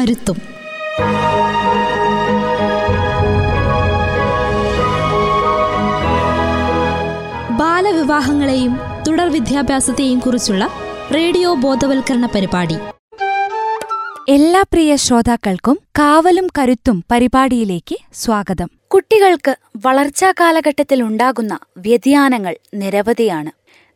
കരുത്തും. ബാലവിവാഹങ്ങളെയും തുടർ വിദ്യാഭ്യാസത്തെയും കുറിച്ചുള്ള റേഡിയോ ബോധവൽക്കരണ പരിപാടി. എല്ലാ പ്രിയ ശ്രോതാക്കൾക്കും കാവലും കരുത്തും പരിപാടിയിലേക്ക് സ്വാഗതം. കുട്ടികൾക്ക് വളർച്ചാ കാലഘട്ടത്തിൽ ഉണ്ടാകുന്ന വ്യതിയാനങ്ങൾ നിരവധിയാണ്.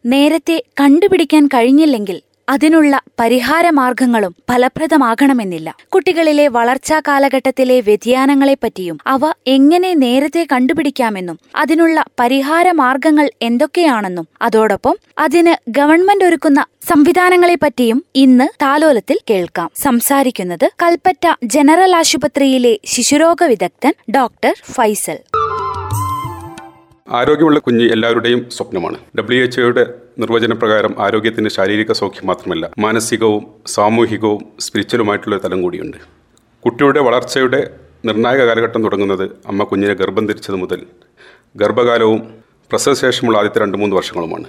നേരത്തെ കണ്ടുപിടിക്കാൻ കഴിഞ്ഞില്ലെങ്കിൽ അതിനുള്ള പരിഹാരമാർഗങ്ങളും ഫലപ്രദമാകണമെന്നില്ല. കുട്ടികളിലെ വളർച്ചാ കാലഘട്ടത്തിലെ വ്യതിയാനങ്ങളെപ്പറ്റിയും അവ എങ്ങനെ നേരത്തെ കണ്ടുപിടിക്കാമെന്നും അതിനുള്ള പരിഹാരമാർഗങ്ങൾ എന്തൊക്കെയാണെന്നും അതോടൊപ്പം അതിന് ഗവൺമെന്റ് ഒരുക്കുന്ന സംവിധാനങ്ങളെപ്പറ്റിയും ഇന്ന് താലോലത്തിൽ കേൾക്കാം. സംസാരിക്കുന്നത് കൽപ്പറ്റ ജനറൽ ആശുപത്രിയിലെ ശിശുരോഗ വിദഗ്ധൻ ഡോക്ടർ ഫൈസൽ. ആരോഗ്യമുള്ള കുഞ്ഞ് എല്ലാവരുടെയും സ്വപ്നമാണ്. ഡബ്ല്യു എച്ച് ഒയുടെ നിർവചനപ്രകാരം ആരോഗ്യത്തിന് ശാരീരിക സൗഖ്യം മാത്രമല്ല മാനസികവും സാമൂഹികവും സ്പിരിച്വലുമായിട്ടുള്ള തലം കൂടിയുണ്ട്. കുട്ടിയുടെ വളർച്ചയുടെ നിർണായക കാലഘട്ടം തുടങ്ങുന്നത് അമ്മ കുഞ്ഞിനെ ഗർഭം ധരിച്ചത് മുതൽ ഗർഭകാലവും പ്രസവശേഷമുള്ള ആദ്യത്തെ രണ്ട് മൂന്ന് വർഷങ്ങളുമാണ്.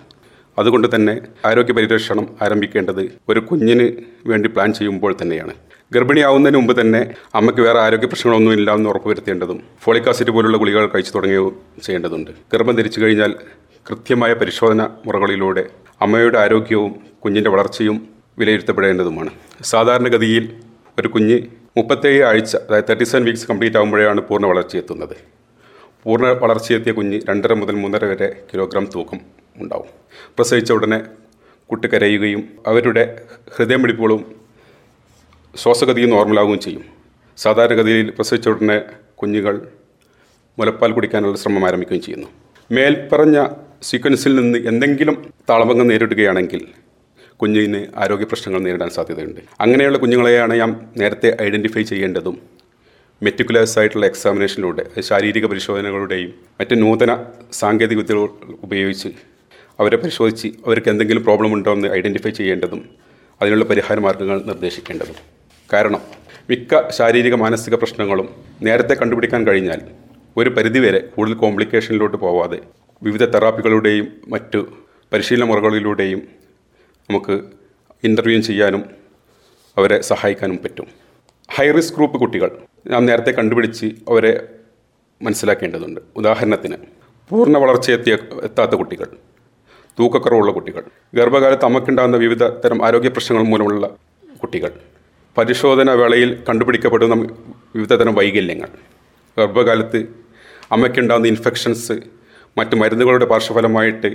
അതുകൊണ്ട് തന്നെ ആരോഗ്യ പരിരക്ഷണം ആരംഭിക്കേണ്ടത് ഒരു കുഞ്ഞിന് വേണ്ടി പ്ലാൻ ചെയ്യുമ്പോൾ തന്നെയാണ്. ഗർഭിണിയാവുന്നതിന് മുമ്പ് തന്നെ അമ്മയ്ക്ക് വേറെ ആരോഗ്യ പ്രശ്നങ്ങളൊന്നും ഇല്ല എന്ന് ഉറപ്പുവരുത്തേണ്ടതും ഫോളിക് ആസിഡ് പോലുള്ള ഗുളികകൾ കഴിച്ചു തുടങ്ങുകയും ചെയ്യേണ്ടതുണ്ട്. ഗർഭം ധരിച്ചു കഴിഞ്ഞാൽ കൃത്യമായ പരിശോധന മുറകളിലൂടെ അമ്മയുടെ ആരോഗ്യവും കുഞ്ഞിന്റെ വളർച്ചയും വിലയിരുത്തപ്പെടേണ്ടതുമാണ്. സാധാരണഗതിയിൽ ഒരു കുഞ്ഞ് മുപ്പത്തേഴ് ആഴ്ച അതായത് തേർട്ടി സെവൻ വീക്സ് കംപ്ലീറ്റ് ആകുമ്പോഴാണ് പൂർണ വളർച്ചയെത്തുന്നത് പൂർണ വളർച്ചയെത്തിയ കുഞ്ഞ് രണ്ടര മുതൽ മൂന്നര വരെ കിലോഗ്രാം തൂക്കം ഉണ്ടാവും. പ്രസവിച്ച ഉടനെ കുട്ടി കരയുകയും അവരുടെ ഹൃദയമിടിപ്പുകളും ശ്വാസഗതിയും നോർമലാവുകയും ചെയ്യും. സാധാരണഗതിയിൽ പ്രസവിച്ച ഉടനെ കുഞ്ഞുങ്ങൾ മുലപ്പാൽ കുടിക്കാനുള്ള ശ്രമം ആരംഭിക്കുകയും ചെയ്യുന്നു. മേൽപ്പറഞ്ഞ സീക്വൻസിൽ നിന്ന് എന്തെങ്കിലും താളഭംഗം നേരിടുകയാണെങ്കിൽ കുഞ്ഞിന് ആരോഗ്യ പ്രശ്നങ്ങൾ നേരിടാൻ സാധ്യതയുണ്ട്. അങ്ങനെയുള്ള കുഞ്ഞുങ്ങളെയാണ് ഞാൻ നേരത്തെ ഐഡന്റിഫൈ ചെയ്യേണ്ടതും മെറ്റിക്കുലേഴ്സ് ആയിട്ടുള്ള എക്സാമിനേഷനിലൂടെ ശാരീരിക പരിശോധനകളുടെയും മറ്റ് നൂതന സാങ്കേതിക വിദ്യകൾ ഉപയോഗിച്ച് അവരെ പരിശോധിച്ച് അവർക്ക് എന്തെങ്കിലും പ്രോബ്ലം ഉണ്ടോ എന്ന് ഐഡന്റിഫൈ ചെയ്യേണ്ടതും അതിനുള്ള പരിഹാര മാർഗങ്ങൾ നിർദ്ദേശിക്കേണ്ടതും. കാരണം മിക്ക ശാരീരിക മാനസിക പ്രശ്നങ്ങളും നേരത്തെ കണ്ടുപിടിക്കാൻ കഴിഞ്ഞാൽ ഒരു പരിധിവരെ കൂടുതൽ കോംപ്ലിക്കേഷനിലോട്ട് പോവാതെ വിവിധ തെറാപ്പികളുടെയും മറ്റ് പരിശീലന മുറകളിലൂടെയും നമുക്ക് ഇന്റർവ്യൂ ചെയ്യാനും അവരെ സഹായിക്കാനും പറ്റും. ഹൈ റിസ്ക് ഗ്രൂപ്പ് കുട്ടികൾ നാം നേരത്തെ കണ്ടുപിടിച്ച് അവരെ മനസ്സിലാക്കേണ്ടതുണ്ട്. ഉദാഹരണത്തിന് പൂർണ വളർച്ചയെത്തിയ എത്താത്ത കുട്ടികൾ തൂക്കക്കുറവുള്ള കുട്ടികൾ ഗർഭകാലത്ത് അമ്മക്കുണ്ടാകുന്ന വിവിധ തരം ആരോഗ്യ പ്രശ്നങ്ങൾ മൂലമുള്ള കുട്ടികൾ പരിശോധന വേളയിൽ കണ്ടുപിടിക്കപ്പെടുന്ന വിവിധതരം വൈകല്യങ്ങൾ ഗർഭകാലത്ത് അമ്മയ്ക്കുണ്ടാകുന്ന ഇൻഫെക്ഷൻസ് മറ്റ് മരുന്നുകളുടെ പാർശ്വഫലമായിട്ട്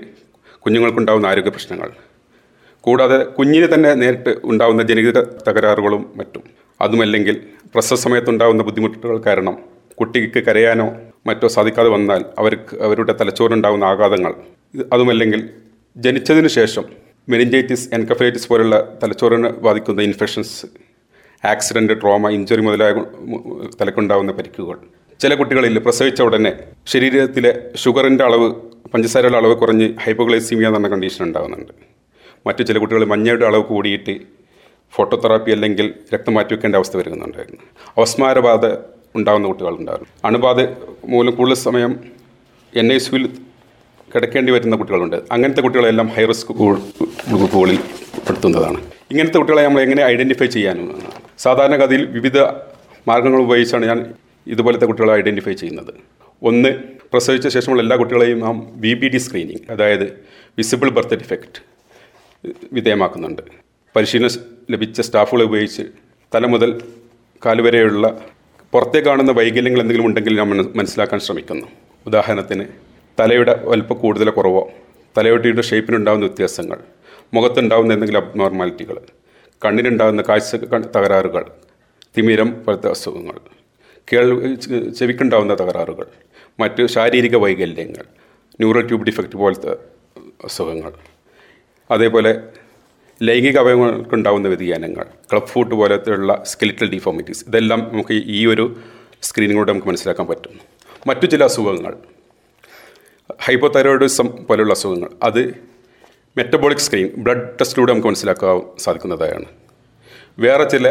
കുഞ്ഞുങ്ങൾക്കുണ്ടാകുന്ന ആരോഗ്യ പ്രശ്നങ്ങൾ. കൂടാതെ കുഞ്ഞിന് തന്നെ നേരിട്ട് ഉണ്ടാകുന്ന ജനിതക തകരാറുകളും മറ്റും. അതുമല്ലെങ്കിൽ പ്രസവ സമയത്തുണ്ടാകുന്ന ബുദ്ധിമുട്ടുകൾ കാരണം കുട്ടിക്ക് കരയാനോ മറ്റോ സാധിക്കാതെ വന്നാൽ അവർക്ക് അവരുടെ തലച്ചോറിനുണ്ടാകുന്ന ആഘാതങ്ങൾ. അതുമല്ലെങ്കിൽ ജനിച്ചതിന് ശേഷം മെനിഞ്ചൈറ്റിസ് എൻകഫലൈറ്റിസ് പോലുള്ള തലച്ചോറിന് ബാധിക്കുന്ന ഇൻഫെക്ഷൻസ് ആക്സിഡന്റ് ട്രോമ ഇഞ്ചുറി മുതലായ തലക്കുണ്ടാകുന്ന പരിക്കുകൾ. ചില കുട്ടികളിൽ പ്രസവിച്ച ഉടനെ ശരീരത്തിലെ ഷുഗറിന്റെ അളവ് പഞ്ചസാരയുടെ അളവ് കുറഞ്ഞ് ഹൈപ്പോഗ്ലൈസീമിയ എന്ന കണ്ടീഷൻ ഉണ്ടാകുന്നുണ്ട് മറ്റു ചില കുട്ടികൾ മഞ്ഞയുടെ അളവ് കൂടിയിട്ട് ഫോട്ടോതെറാപ്പി അല്ലെങ്കിൽ രക്തം മാറ്റിവെക്കേണ്ട അവസ്ഥ വരുന്നുണ്ടായിരുന്നു. അവസ്മാരബാധ ഉണ്ടാകുന്ന കുട്ടികളുണ്ടായിരുന്നു. അണുബാധ മൂലം കൂടുതൽ സമയം എൻ ഐ സിയിൽ കിടക്കേണ്ടി വരുന്ന കുട്ടികളുണ്ട്. അങ്ങനത്തെ കുട്ടികളെല്ലാം ഹൈ റിസ്ക് ഗ്രൂപ്പുകളിൽ പെടുത്തുന്നതാണ് ഇങ്ങനത്തെ കുട്ടികളെ നമ്മൾ എങ്ങനെ ഐഡന്റിഫൈ ചെയ്യാനും സാധാരണഗതിയിൽ വിവിധ മാർഗങ്ങൾ ഉപയോഗിച്ചാണ് ഞാൻ ഇതുപോലത്തെ കുട്ടികളെ ഐഡന്റിഫൈ ചെയ്യുന്നത്. ഒന്ന് പ്രസവിച്ച ശേഷമുള്ള എല്ലാ കുട്ടികളെയും നാം ബി ബി ഡി സ്ക്രീനിങ് അതായത് വിസിബിൾ ബർത്ത് ഡിഫക്റ്റ് വിധേയമാക്കുന്നുണ്ട്. പരിശീലനം ലഭിച്ച സ്റ്റാഫുകളെ ഉപയോഗിച്ച് തല മുതൽ കാലുവരെയുള്ള പുറത്തേ കാണുന്ന വൈകല്യങ്ങൾ എന്തെങ്കിലും ഉണ്ടെങ്കിൽ നാം മനസ്സിലാക്കാൻ ശ്രമിക്കുന്നു. ഉദാഹരണത്തിന് തലയുടെ വലുപ്പം കൂടുതലോ കുറവോ തലയൊട്ടിയുടെ ഷേപ്പിനുണ്ടാകുന്ന വ്യത്യാസങ്ങൾ മുഖത്തുണ്ടാകുന്ന എന്തെങ്കിലും അബ്നോർമാലിറ്റികൾ കണ്ണിനുണ്ടാകുന്ന കാഴ്ച തകരാറുകൾ തിമിരം പോലത്തെ അസുഖങ്ങൾ. കേൾവി ചെവിക്കുണ്ടാവുന്ന തകരാറുകൾ മറ്റ് ശാരീരിക വൈകല്യങ്ങൾ ന്യൂറൽ ട്യൂബ് ഡിഫക്റ്റ് പോലത്തെ അസുഖങ്ങൾ അതേപോലെ ലൈംഗിക അവയവങ്ങൾക്കുണ്ടാവുന്ന വ്യതിയാനങ്ങൾ ക്ലബ് ഫുട്ട് പോലത്തെയുള്ള സ്കെലിറ്റൽ ഡിഫോമിറ്റീസ് ഇതെല്ലാം നമുക്ക് ഈ ഒരു സ്ക്രീനിങ്ങിലൂടെ നമുക്ക് മനസ്സിലാക്കാൻ പറ്റും. മറ്റു ചില അസുഖങ്ങൾ ഹൈപ്പോതൈറോയിഡിസം പോലെയുള്ള അസുഖങ്ങൾ അത് മെറ്റബോളിക് സ്ക്രീൻ ബ്ലഡ് ടെസ്റ്റിലൂടെ നമുക്ക് മനസ്സിലാക്കാൻ സാധിക്കുന്നതാണ്. വേറെ ചില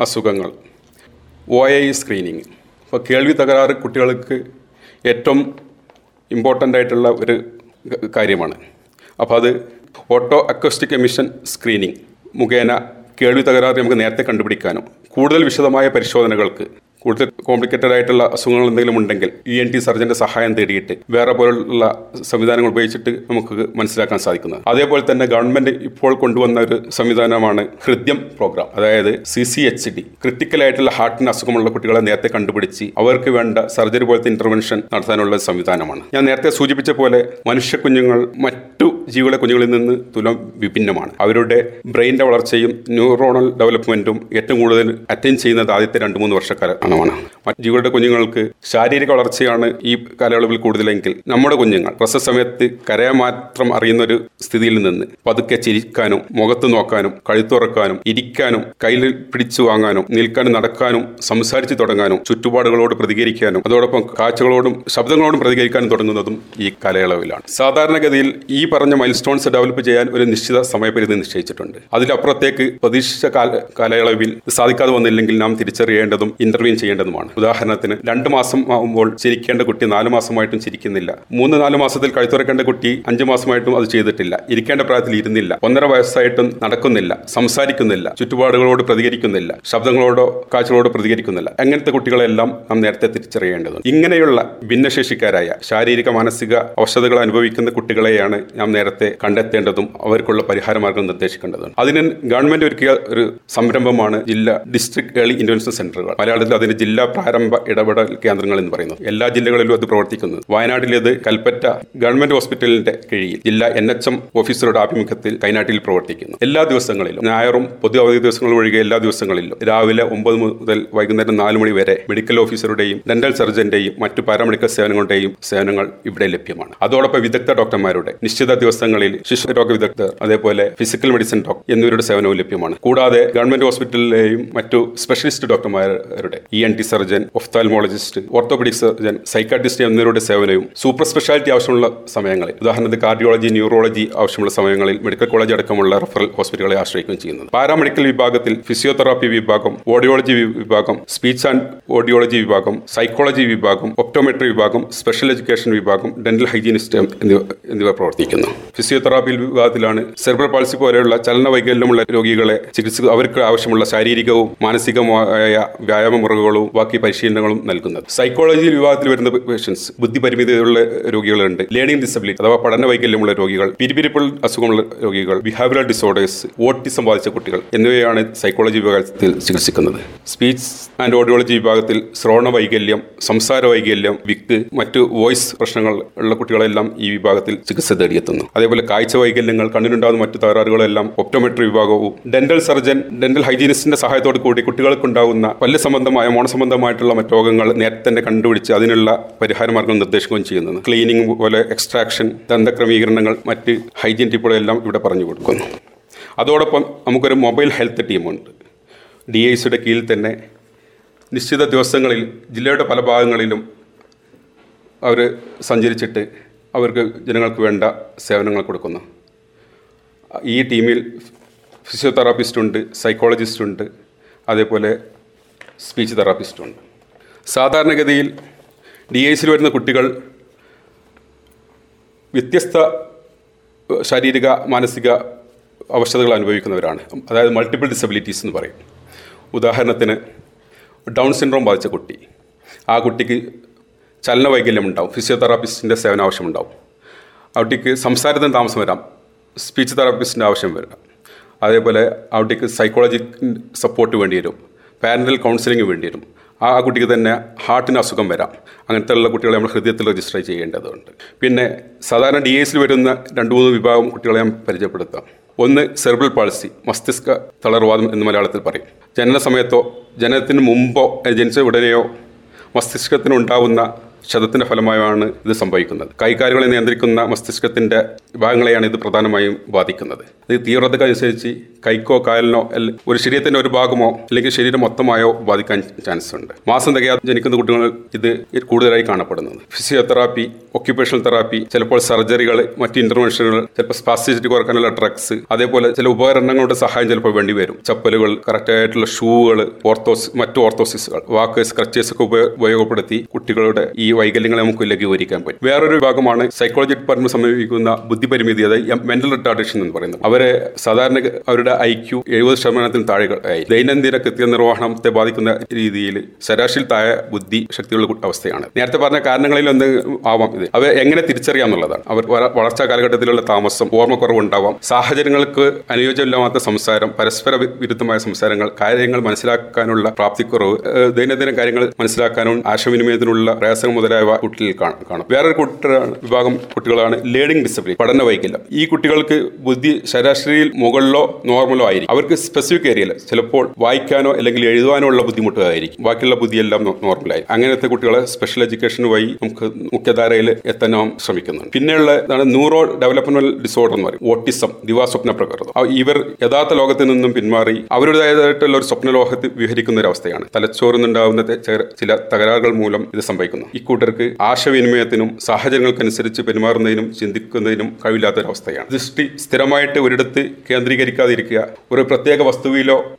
അസുഖങ്ങൾ ഒ ഐ സ്ക്രീനിങ് ഇപ്പോൾ കേൾവി തകരാറ് കുട്ടികൾക്ക് ഏറ്റവും ഇമ്പോർട്ടന്റ് ആയിട്ടുള്ള ഒരു കാര്യമാണ്. അപ്പോൾ അത് ഓട്ടോ അക്കോസ്റ്റിക് എമിഷൻ സ്ക്രീനിങ് മുഖേന കേൾവി തകരാറ് നമുക്ക് നേരത്തെ കണ്ടുപിടിക്കാനും കൂടുതൽ വിശദമായ പരിശോധനകൾക്ക്. കൂടുതൽ കോംപ്ലിക്കേറ്റഡ് ആയിട്ടുള്ള അസുഖങ്ങൾ എന്തെങ്കിലും ഉണ്ടെങ്കിൽ ഇ എൻ ടി സർജന്റെ സഹായം തേടിയിട്ട് വേറെ പോലുള്ള സംവിധാനങ്ങൾ ഉപയോഗിച്ചിട്ട് നമുക്ക് മനസ്സിലാക്കാൻ സാധിക്കുന്നത്. അതേപോലെ തന്നെ ഗവൺമെന്റ് ഇപ്പോൾ കൊണ്ടുവന്ന ഒരു സംവിധാനമാണ് ഹൃദ്യം പ്രോഗ്രാം അതായത് C C H D critical ആയിട്ടുള്ള ഹാർട്ടിന് അസുഖമുള്ള കുട്ടികളെ നേരത്തെ കണ്ടുപിടിച്ച് അവർക്ക് വേണ്ട സർജറി പോലത്തെ ഇന്റർവെൻഷൻ നടത്താനുള്ള സംവിധാനമാണ്. ഞാൻ നേരത്തെ സൂചിപ്പിച്ച പോലെ മനുഷ്യ കുഞ്ഞുങ്ങൾ മറ്റു ജീവികളെ കുഞ്ഞുങ്ങളിൽ നിന്ന് തുലം വിഭിന്നമാണ്. അവരുടെ ബ്രെയിനിന്റെ വളർച്ചയും ന്യൂറോണൽ ഡെവലപ്മെന്റും ഏറ്റവും കൂടുതൽ അറ്റൻഡ് ചെയ്യുന്നത് ആദ്യത്തെ രണ്ട് മൂന്ന് വർഷക്കാലമാണ് മറ്റ് ജീവികളുടെ കുഞ്ഞുങ്ങൾക്ക് ശാരീരിക വളർച്ചയാണ് ഈ കാലയളവിൽ കൂടുതലെങ്കിൽ നമ്മുടെ കുഞ്ഞുങ്ങൾ പ്രസവ സമയത്ത് കരയാൻ മാത്രം അറിയുന്ന ഒരു സ്ഥിതിയിൽ നിന്ന് പതുക്കെ ചിരിക്കാനും മുഖത്ത് നോക്കാനും കഴുത്തുറക്കാനും ഇരിക്കാനും കയ്യിൽ പിടിച്ചു വാങ്ങാനും നിൽക്കാനും നടക്കാനും സംസാരിച്ചു തുടങ്ങാനും ചുറ്റുപാടുകളോട് പ്രതികരിക്കാനും അതോടൊപ്പം കാഴ്ചകളോടും ശബ്ദങ്ങളോടും പ്രതികരിക്കാനും തുടങ്ങുന്നതും ഈ കാലയളവിലാണ്. സാധാരണഗതിയിൽ ഈ പറഞ്ഞ മൈൽ സ്റ്റോൺസ് ഡെവലപ്പ് ചെയ്യാൻ ഒരു നിശ്ചിത സമയപരിധി നിശ്ചയിച്ചിട്ടുണ്ട്. അതിലപ്പുറത്തേക്ക് പ്രതീക്ഷിച്ച കാല കാലയളവിൽ സാധിക്കാതെ വന്നില്ലെങ്കിൽ നാം തിരിച്ചറിയേണ്ടതും ഇന്റർവ്യൂ ചെയ്യേണ്ടതുമാണ്. ഉദാഹരണത്തിന് രണ്ട് മാസം ആകുമ്പോൾ ചിരിക്കേണ്ട കുട്ടി നാല് മാസമായിട്ടും ചിരിക്കുന്നില്ല. മൂന്ന് നാല് മാസത്തിൽ കഴുത്തുറക്കേണ്ട കുട്ടി അഞ്ച് മാസമായിട്ടും അത് ചെയ്തിട്ടില്ല. ഇരിക്കേണ്ട പ്രായത്തിൽ ഇരുന്നില്ല. ഒന്നര വയസ്സായിട്ടും നടക്കുന്നില്ല. സംസാരിക്കുന്നില്ല. ചുറ്റുപാടുകളോട് പ്രതികരിക്കുന്നില്ല. ശബ്ദങ്ങളോടോ കാഴ്ചകളോട് പ്രതികരിക്കുന്നില്ല. അങ്ങനത്തെ കുട്ടികളെല്ലാം നാം നേരത്തെ തിരിച്ചറിയേണ്ടതുണ്ട്. ഇങ്ങനെയുള്ള ഭിന്നശേഷിക്കാരായ ശാരീരിക മാനസിക അവശതകൾ അനുഭവിക്കുന്ന കുട്ടികളെയാണ് നാം നേരത്തെ കണ്ടെത്തേണ്ടതും അവർക്കുള്ള പരിഹാര മാർഗം നിർദ്ദേശിക്കേണ്ടതും അതിന് ഗവൺമെന്റ് ഒരുക്കിയ ഒരു സംരംഭമാണ് ജില്ലാ ഡിസ്ട്രിക്ട് ഏർലി ഇന്റർവെൻഷൻ സെന്ററുകൾ. മലയാളത്തിൽ ജില്ലാ പ്രാരംഭ ഇടപെടൽ കേന്ദ്രങ്ങൾ എന്ന് പറയുന്നത് എല്ലാ ജില്ലകളിലും അത് പ്രവർത്തിക്കുന്നത് വയനാട്ടിലേത് കൽപ്പറ്റ ഗവൺമെന്റ് ഹോസ്പിറ്റലിന്റെ കീഴിൽ ജില്ലാ എൻ എച്ച് എം ഓഫീസറുടെ ആഭിമുഖ്യത്തിൽ കൈനാട്ടിൽ പ്രവർത്തിക്കുന്നു. എല്ലാ ദിവസങ്ങളിലും ഞായറും പൊതു അവധി ദിവസങ്ങൾ ഒഴികെ എല്ലാ ദിവസങ്ങളിലും രാവിലെ ഒമ്പത് മുതൽ വൈകുന്നേരം നാല് മണി വരെ മെഡിക്കൽ ഓഫീസറുടെയും ഡെന്റൽ സർജന്റെയും മറ്റു പാരാമെഡിക്കൽ സേവനങ്ങളുടെയും സേവനങ്ങൾ ഇവിടെ ലഭ്യമാണ്. അതോടൊപ്പം വിദഗ്ധ ഡോക്ടർമാരുടെ നിശ്ചിത ദിവസങ്ങളിൽ ശിശുരോഗ വിദഗ്ധർ അതേപോലെ ഫിസിക്കൽ മെഡിസിൻ ഡോക്ടർ എന്നിവരുടെ സേവനവും ലഭ്യമാണ്. കൂടാതെ ഗവൺമെന്റ് ഹോസ്പിറ്റലിലെയും മറ്റു സ്പെഷ്യലിസ്റ്റ് ഡോക്ടർമാരുടെ E N T surgeon ophthalmologist orthopedic surgeon psychiatrist എന്നിവരുടെ സേവനവും സൂപ്പർ സ്പെഷ്യാലിറ്റി ആവശ്യമുള്ള സമയങ്ങളിൽ ഉദാഹരണത്തിന് കാർഡിയോളജി ന്യൂറോളജി ആവശ്യമുള്ള സമയങ്ങളിൽ മെഡിക്കൽ കോളേജ് അടക്കമുള്ള റഫറൽ ഹോസ്പിറ്റലുകളെ ആശ്രയിക്കുകയും ചെയ്യുന്നത് പാരാമെഡിക്കൽ വിഭാഗത്തിൽ ഫിസിയോതെറാപ്പി വിഭാഗം ഓഡിയോളജി വിഭാഗം സ്പീച്ച് ആൻഡ് ഓഡിയോളജി വിഭാഗം സൈക്കോളജി വിഭാഗം ഒപ്റ്റോമെട്രി വിഭാഗം സ്പെഷ്യൽ എഡ്യൂക്കേഷൻ വിഭാഗം ഡെന്റൽ ഹൈജീനിസ്റ്റ് എന്നിവ എന്നിവ പ്രവർത്തിക്കുന്നു. ഫിസിയോതെറാപ്പി വിഭാഗത്തിലാണ് സെർബ്രൽ പാൾസി പോലെയുള്ള ചലന വൈകല്യമുള്ള രോഗികളെ ചികിത്സ അവർക്ക് ആവശ്യമുള്ള ശാരീരികവും മാനസികവുമായ വ്യായാമ മുറകളും ബാക്കി പരിശീലനങ്ങളും നൽകുന്നത്. സൈക്കോളജി വിഭാഗത്തിൽ വരുന്ന പേഷ്യൻസ് ബുദ്ധിപരിമിതിയുള്ള രോഗികളുണ്ട്. ലേണിംഗ് ഡിസബിലിറ്റി അഥവാ പഠന വൈകല്യമുള്ള രോഗികൾ പിരിപിരിപ്പുള്ള അസുഖമുള്ള രോഗികൾ ബിഹേവിയറൽ ഡിസോർഡേഴ്സ് ഓട്ടിസം ബാധിച്ച കുട്ടികൾ എന്നിവയാണ് സൈക്കോളജി വിഭാഗത്തിൽ ചികിത്സിക്കുന്നത്. സ്പീച്ച് ആൻഡ് ഓഡിയോളജി വിഭാഗത്തിൽ ശ്രവണ വൈകല്യം സംസാര വൈകല്യം വിക്ക് മറ്റു വോയിസ് പ്രശ്നങ്ങൾ ഉള്ള കുട്ടികളെല്ലാം ഈ വിഭാഗത്തിൽ ചികിത്സ തേടിയെത്തുന്നു. അതേപോലെ കാഴ്ച വൈകല്യങ്ങൾ കണ്ണിനുണ്ടാകുന്ന മറ്റു തകരാറുകളെല്ലാം ഒപ്റ്റോമെട്രി വിഭാഗവും ഡെന്റൽ സർജൻ ഡെന്റൽ ഹൈജീനിസ്റ്റിന്റെ സഹായത്തോടു കൂടി കുട്ടികൾക്കുണ്ടാകുന്ന പല്ല് സംബന്ധമായ മോണസംബന്ധമായിട്ടുള്ള മറ്റു രോഗങ്ങൾ നേരത്തെ തന്നെ കണ്ടുപിടിച്ച് അതിനുള്ള പരിഹാര മാർഗം നിർദ്ദേശിക്കുകയും ചെയ്യുന്നത്. ക്ലീനിങ് പോലെ എക്സ്ട്രാക്ഷൻ ദന്തക്രമീകരണങ്ങൾ മറ്റ് ഹൈജീൻ ടിപ്പുകളെല്ലാം ഇവിടെ പറഞ്ഞു കൊടുക്കുന്നു. അതോടൊപ്പം നമുക്കൊരു മൊബൈൽ ഹെൽത്ത് ടീമുണ്ട് ഡി ഐ സിയുടെ കീഴിൽ തന്നെ നിശ്ചിത ദിവസങ്ങളിൽ ജില്ലയുടെ പല ഭാഗങ്ങളിലും അവർ സഞ്ചരിച്ചിട്ട് അവർക്ക് ജനങ്ങൾക്ക് വേണ്ട സേവനങ്ങൾ കൊടുക്കുന്നു. ഈ ടീമിൽ ഫിസിയോതെറാപ്പിസ്റ്റുണ്ട് സൈക്കോളജിസ്റ്റുണ്ട് അതേപോലെ സ്പീച്ച് തെറാപ്പിസ്റ്റ് ഉണ്ട് സാധാരണഗതിയിൽ ഡി ഐ സിയിൽ വരുന്ന കുട്ടികൾ വ്യത്യസ്ത ശാരീരിക മാനസിക അവശതകൾ അനുഭവിക്കുന്നവരാണ്. അതായത് മൾട്ടിപ്പിൾ ഡിസബിലിറ്റീസ് എന്ന് പറയും. ഉദാഹരണത്തിന് ഡൗൺ സിൻഡ്രോം ബാധിച്ച കുട്ടി. ആ കുട്ടിക്ക് ചലന വൈകല്യം ഉണ്ടാവും. ഫിസിയോതെറാപ്പിസ്റ്റിന്റെ സേവന ആവശ്യമുണ്ടാവും ആ കുട്ടിക്ക് സംസാരത്തിന് താമസം വരാം. സ്പീച്ച് തെറാപ്പിസ്റ്റിന്റെ ആവശ്യം വരാം. അതേപോലെ ആ കുട്ടിക്ക് സൈക്കോളജി സപ്പോർട്ട് വേണ്ടി വരും. പാരന്റൽ കൗൺസിലിംഗ് വേണ്ടി വരും. ആ കുട്ടിക്ക് തന്നെ ഹാർട്ടിന് അസുഖം വരാം. അങ്ങനത്തെ ഉള്ള കുട്ടികളെ നമ്മൾ ഹൃദയത്തിൽ രജിസ്റ്റർ ചെയ്യേണ്ടതുണ്ട്. പിന്നെ സാധാരണ ഡി എസിൽ വരുന്ന രണ്ട് മൂന്ന് വിഭാഗം കുട്ടികളെ ഞാൻ പരിചയപ്പെടുത്താം. ഒന്ന് സെർബൽ പാൾസി മസ്തിഷ്ക തളർവാദം എന്ന് മലയാളത്തിൽ പറയും. ജനന സമയത്തോ ജനനത്തിന് മുമ്പോ ജനിച്ച ഉടനെയോ മസ്തിഷ്കത്തിനുണ്ടാവുന്ന ക്ഷതത്തിന്റെ ഫലമായാണ് ഇത് സംഭവിക്കുന്നത്. കൈകാലുകളെ നിയന്ത്രിക്കുന്ന മസ്തിഷ്കത്തിന്റെ ഭാഗങ്ങളെയാണ് ഇത് പ്രധാനമായും ബാധിക്കുന്നത്. ഇത് തീവ്രതക്കനുസരിച്ച് കൈക്കോ കാലിനോ ഒരു ശരീരത്തിന്റെ ഒരു ഭാഗമോ അല്ലെങ്കിൽ ശരീരം മൊത്തമായോ ബാധിക്കാൻ ചാൻസ് ഉണ്ട്. മാസം തികയാതെ ജനിക്കുന്ന കുട്ടികൾ ഇത് കൂടുതലായി കാണപ്പെടുന്നത് ഫിസിയോതെറാപ്പി ഒക്യുപേഷണൽ തെറാപ്പി ചിലപ്പോൾ സർജറികൾ മറ്റ് ഇന്റർവെൻഷനുകൾ ചിലപ്പോൾ സ്പാസ്റ്റിസിറ്റി കുറക്കാനുള്ള ഡ്രഗ്സ് അതേപോലെ ചില ഉപകരണങ്ങളുടെ സഹായം ചിലപ്പോൾ വേണ്ടി വരും. ചപ്പലുകൾ കറക്റ്റ് ആയിട്ടുള്ള ഷൂകൾ ഓർത്തോസ് മറ്റു ഓർത്തോസിസുകൾ വാക്ക് സ്ക്രച്ചേഴ്സ് ഒക്കെ ഉപയോ- ഉപയോഗപ്പെടുത്തി കുട്ടികളുടെ ഈ വൈകല്യങ്ങളെ നമുക്ക് ലഘൂകരിക്കാൻ പറ്റും. വേറൊരു വിഭാഗമാണ് സൈക്കോളജി ഡിപ്പാർട്ട്മെന്റ് സമീപിക്കുന്ന ബുദ്ധിപരിമിതി അതായത് മെന്റൽ റിട്ടാർഡേഷൻ എന്ന് പറയുന്നത്. അവരെ സാധാരണ അവരുടെ ഐ ക്യു എഴുപത് ശതമാനത്തിന് താഴെ ആയി. ദൈനംദിന കൃത്യനിർവഹണത്തെ ബാധിക്കുന്ന രീതിയിൽ ശരാശരി താഴെ ബുദ്ധി ശക്തിയുള്ള അവസ്ഥയാണ്. നേരത്തെ പറഞ്ഞ കാരണങ്ങളിൽ ഒന്ന് ആവാം ഇത്. അവ എങ്ങനെ തിരിച്ചറിയാം എന്നുള്ളതാണ് അവർ വളർച്ചാ കാലഘട്ടത്തിലുള്ള താമസം ഓർമ്മക്കുറവ് ഉണ്ടാവാം സാഹചര്യങ്ങൾക്ക് അനുയോജ്യമില്ലാത്ത സംസാരം പരസ്പര വിരുദ്ധമായ സംസാരങ്ങൾ കാര്യങ്ങൾ മനസ്സിലാക്കാനുള്ള പ്രാപ്തിക്കുറവ് ദൈനംദിന കാര്യങ്ങൾ മനസ്സിലാക്കാനും ആശയവിനിമയത്തിനുള്ള പ്രയാസങ്ങൾ മുതലായവ കുട്ടികളിൽ കാണാം കാണാം. വേറൊരു കുട്ടികളാണ് വിഭാഗം കുട്ടികളാണ് ലേണിംഗ് ഡിസബിലിറ്റി പഠന വൈകല്യം. ഈ കുട്ടികൾക്ക് ബുദ്ധി ശരാശരിയിൽ മുകളിലോ നോർമലോ ആയിരിക്കും. അവർക്ക് സ്പെസിഫിക് ഏരിയയിൽ ചിലപ്പോൾ വായിക്കാനോ അല്ലെങ്കിൽ എഴുതുവാനോ ഉള്ള ബുദ്ധിമുട്ടുകളായിരിക്കും. ബാക്കിയുള്ള ബുദ്ധിയെല്ലാം നോർമലായി അങ്ങനത്തെ കുട്ടികളെ സ്പെഷ്യൽ എഡ്യൂക്കേഷൻ വഴി നമുക്ക് മുഖ്യധാരയിൽ എത്താൻ നാം ശ്രമിക്കുന്നുണ്ട്. പിന്നെയുള്ള ഇതാണ് ന്യൂറോ ഡെവലപ്മെന്റൽ ഡിസോർഡർ എന്ന് പറയും. ഓട്ടിസം ദിവാസ്വപ്ന പ്രകൃതം. ഇവർ യഥാർത്ഥ ലോകത്തിൽ നിന്നും പിന്മാറി അവരുടേതായിട്ടുള്ള ഒരു സ്വപ്ന ലോകത്ത് വിഹരിക്കുന്ന ഒരു അവസ്ഥയാണ്. തലച്ചോറിനുണ്ടാവുന്ന നിന്നുണ്ടാകുന്ന ചില തകരാറുകൾ മൂലം ഇത് സംഭവിക്കുന്നു. ഇക്കൂട്ടർക്ക് ആശയവിനിമയത്തിനും സാഹചര്യങ്ങൾക്കനുസരിച്ച് പെരുമാറുന്നതിനും ചിന്തിക്കുന്നതിനും കഴിവില്ലാത്തൊരവസ്ഥയാണ്. ദൃഷ്ടി സ്ഥിരമായിട്ട് ഒരിടത്ത് കേന്ദ്രീകരിക്കാതിരിക്കുക ഒരു പ്രത്യേക വസ്തുവിലോ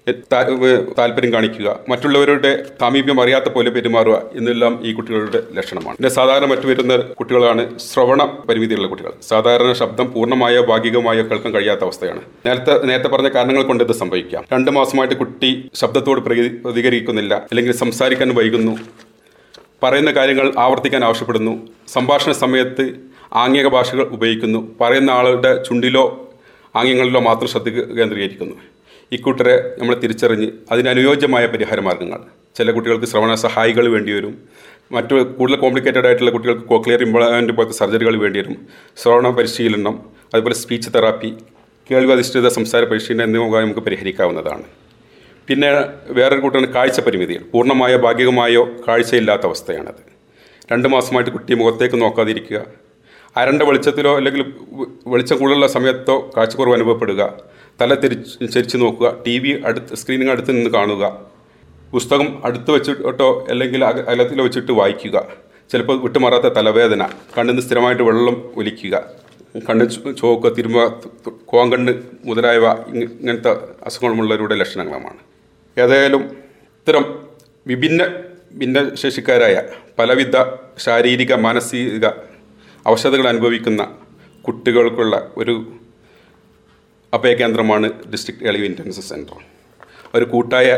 താല്പര്യം കാണിക്കുക മറ്റുള്ളവരുടെ സാമീപ്യം അറിയാത്ത പോലെ പെരുമാറുക എന്നെല്ലാം ഈ കുട്ടികളുടെ ലക്ഷണമാണ്. പിന്നെ സാധാരണ മറ്റു വരുന്ന കുട്ടികളാണ് ശ്രവണ പരിമിതിയുള്ള കുട്ടികൾ. സാധാരണ ശബ്ദം പൂർണമായോ ഭാഗികമായോ കേൾക്കാൻ കഴിയാത്ത അവസ്ഥയാണ്. നേരത്തെ നേരത്തെ പറഞ്ഞ കാരണങ്ങൾ കൊണ്ട് ഇത് സംഭവിക്കാം. രണ്ട് മാസമായിട്ട് കുട്ടി ശബ്ദത്തോട് പ്രതി- പ്രതികരിക്കുന്നില്ല അല്ലെങ്കിൽ സംസാരിക്കാൻ വൈകുന്നു പറയുന്ന കാര്യങ്ങൾ ആവർത്തിക്കാൻ ആവശ്യപ്പെടുന്നു. സംഭാഷണ സമയത്ത് ആംഗിക ഭാഷകൾ ഉപയോഗിക്കുന്നു. പറയുന്ന ആളുടെ ചുണ്ടിലോ ആംഗ്യങ്ങളിലോ മാത്രം ശ്രദ്ധ കേന്ദ്രീകരിക്കുന്നു. ഇക്കൂട്ടരെ നമ്മൾ തിരിച്ചറിഞ്ഞ് അതിനനുയോജ്യമായ പരിഹാര മാർഗങ്ങൾ. ചില കുട്ടികൾക്ക് ശ്രവണ സഹായികൾ വേണ്ടി വരും. മറ്റു കൂടുതൽ കോംപ്ലിക്കേറ്റഡ് ആയിട്ടുള്ള കുട്ടികൾക്ക് കോക്ലിയർ ഇംപ്ലാന്റ് പോലത്തെ സർജറികൾ വേണ്ടി വരും. ശ്രവണ പരിശീലനം അതുപോലെ സ്പീച്ച് തെറാപ്പി കേൾവി അധിഷ്ഠിത സംസാര പരിശീലനം എന്നിവ നമുക്ക് പരിഹരിക്കാവുന്നതാണ്. പിന്നെ വേറൊരു കൂട്ടാണ് കാഴ്ച പരിമിതികൾ. പൂർണമായോ ഭാഗികമായോ കാഴ്ചയില്ലാത്ത അവസ്ഥയാണത്. രണ്ട് മാസമായിട്ട് കുട്ടി മുഖത്തേക്ക് നോക്കാതിരിക്കുക. അരണ്ട വെളിച്ചത്തിലോ അല്ലെങ്കിൽ വെളിച്ചം കൂടുതലുള്ള സമയത്തോ കാഴ്ചക്കുറവ് അനുഭവപ്പെടുക. തല തിരിച്ച് ചരിച്ച് നോക്കുക. ടി വി അടുത്ത് സ്ക്രീനിങ് അടുത്ത് നിന്ന് കാണുക. പുസ്തകം അടുത്ത് വെച്ചിട്ടോ അല്ലെങ്കിൽ അകലത്തിൽ വെച്ചിട്ട് വായിക്കുക. ചിലപ്പോൾ വിട്ടുമാറാത്ത തലവേദന. കണ്ണിന്ന് സ്ഥിരമായിട്ട് വെള്ളം ഒലിക്കുക. കണ്ണ് ചോക്ക് തിരുമ്പ കോങ്കണ്ണ് മുതലായവ ഇങ്ങനത്തെ അസുഖങ്ങളുള്ളവരുടെ ലക്ഷണങ്ങളുമാണ് ഏതായാലും ഇത്തരം വിഭിന്ന ഭിന്നശേഷിക്കാരായ പലവിധ ശാരീരിക മാനസിക അവശതകൾ അനുഭവിക്കുന്ന കുട്ടികൾക്കുള്ള ഒരു അഭയകേന്ദ്രമാണ് ഡിസ്ട്രിക്ട് എളിവ് ഇന്റൻസ് സെന്റർ ഒരു കൂട്ടായ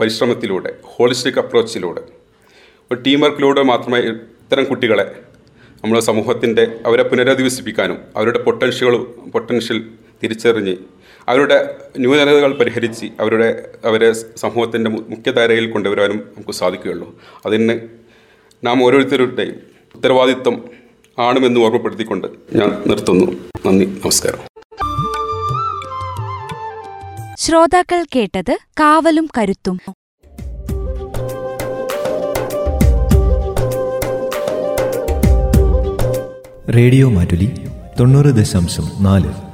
പരിശ്രമത്തിലൂടെ ഹോളിസ്റ്റിക് അപ്രോച്ചിലൂടെ ഒരു ടീം വർക്കിലൂടെ മാത്രമേ ഇത്തരം കുട്ടികളെ നമ്മുടെ സമൂഹത്തിന്റെ അവരെ പുനരധിവസിപ്പിക്കാനും അവരുടെ പൊട്ടൻഷ്യൽ പൊട്ടൻഷ്യൽ തിരിച്ചറിഞ്ഞ് അവരുടെ ന്യൂനതകൾ പരിഹരിച്ച് അവരുടെ അവരെ സമൂഹത്തിന്റെ മുഖ്യധാരയിൽ കൊണ്ടുവരാനും നമുക്ക് സാധിക്കുകയുള്ളൂ. അതിന് നാം ഓരോരുത്തരുടെയും ഉത്തരവാദിത്വം ആണുമെന്ന് ഓർമ്മപ്പെടുത്തിക്കൊണ്ട് ഞാൻ നിർത്തുന്നു. നന്ദി നമസ്കാരം. ശ്രോതാക്കൾ കേട്ടത് കാവലും കരുത്തും. റേഡിയോ മാറ്റുലി തൊണ്ണൂറ് ദശാംശം നാല്.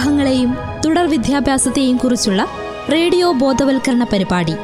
ബാലവിവാഹങ്ങളെയും തുടർ വിദ്യാഭ്യാസത്തെയും കുറിച്ചുള്ള റേഡിയോ ബോധവൽക്കരണ പരിപാടി.